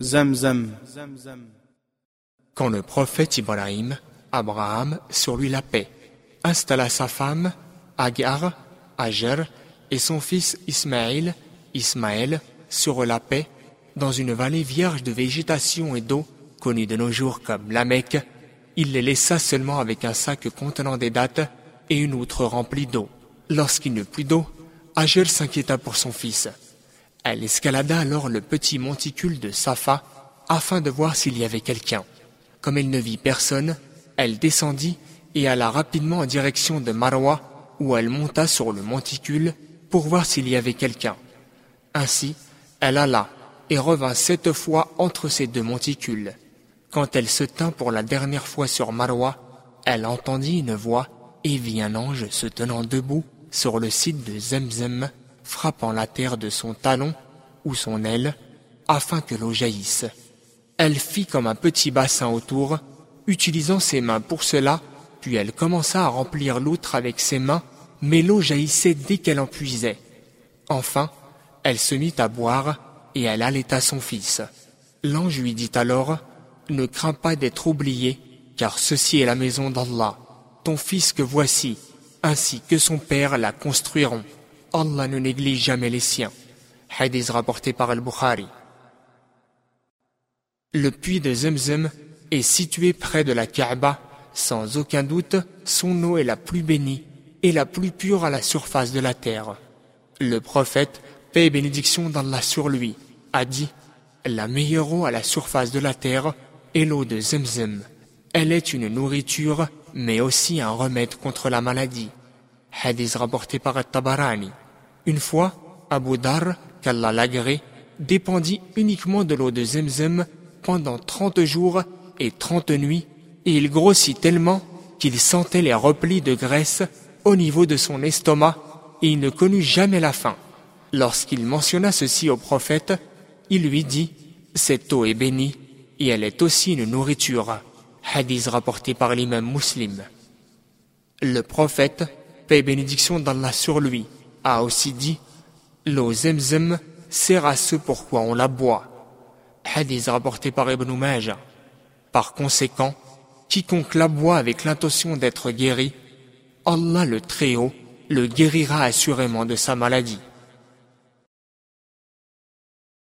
Zamzam. Quand le prophète Ibrahim, Abraham, sur lui la paix, installa sa femme, Agar, Ager, et son fils Ismaël, Ismaël, sur la paix, dans une vallée vierge de végétation et d'eau, connue de nos jours comme la Mecque, il les laissa seulement avec un sac contenant des dattes et une outre remplie d'eau. Lorsqu'il n'eut plus d'eau, Ager s'inquiéta pour son fils. Elle escalada alors le petit monticule de Safa afin de voir s'il y avait quelqu'un. Comme elle ne vit personne, elle descendit et alla rapidement en direction de Marwa où elle monta sur le monticule pour voir s'il y avait quelqu'un. Ainsi, elle alla et revint sept fois entre ces deux monticules. Quand elle se tint pour la dernière fois sur Marwa, elle entendit une voix et vit un ange se tenant debout sur le site de Zemzem frappant la terre de son talon ou son aile afin que l'eau jaillisse. Elle fit comme un petit bassin autour, utilisant ses mains pour cela, puis elle commença à remplir l'outre avec ses mains, mais l'eau jaillissait dès qu'elle en puisait. Enfin, elle se mit à boire et elle allaita son fils. L'ange lui dit alors, Ne crains pas d'être oublié, car ceci est la maison d'Allah. Ton fils que voici, ainsi que son père la construiront. Allah ne néglige jamais les siens. Hadith rapporté par Al-Bukhari. Le puits de Zemzem est situé près de la Kaaba. Sans aucun doute, son eau est la plus bénie et la plus pure à la surface de la terre. Le prophète, paix et bénédiction d'Allah sur lui, a dit La meilleure eau à la surface de la terre est l'eau de Zemzem. Elle est une nourriture, mais aussi un remède contre la maladie. Hadith rapporté par Tabarani. Une fois, Abu Dar, qu'Allah l'agré, dépendit uniquement de l'eau de Zemzem pendant trente jours et trente nuits, et il grossit tellement qu'il sentait les replis de graisse au niveau de son estomac, et il ne connut jamais la faim. Lorsqu'il mentionna ceci au prophète, il lui dit Cette eau est bénie, et elle est aussi une nourriture. Hadith rapporté par l'imam muslim. Le prophète, paix et bénédiction d'Allah sur lui, a aussi dit L'eau zemzem sert à ce pourquoi on la boit. Hadith rapporté par Ibn Majah. Par conséquent, quiconque la boit avec l'intention d'être guéri, Allah le Très-Haut le guérira assurément de sa maladie.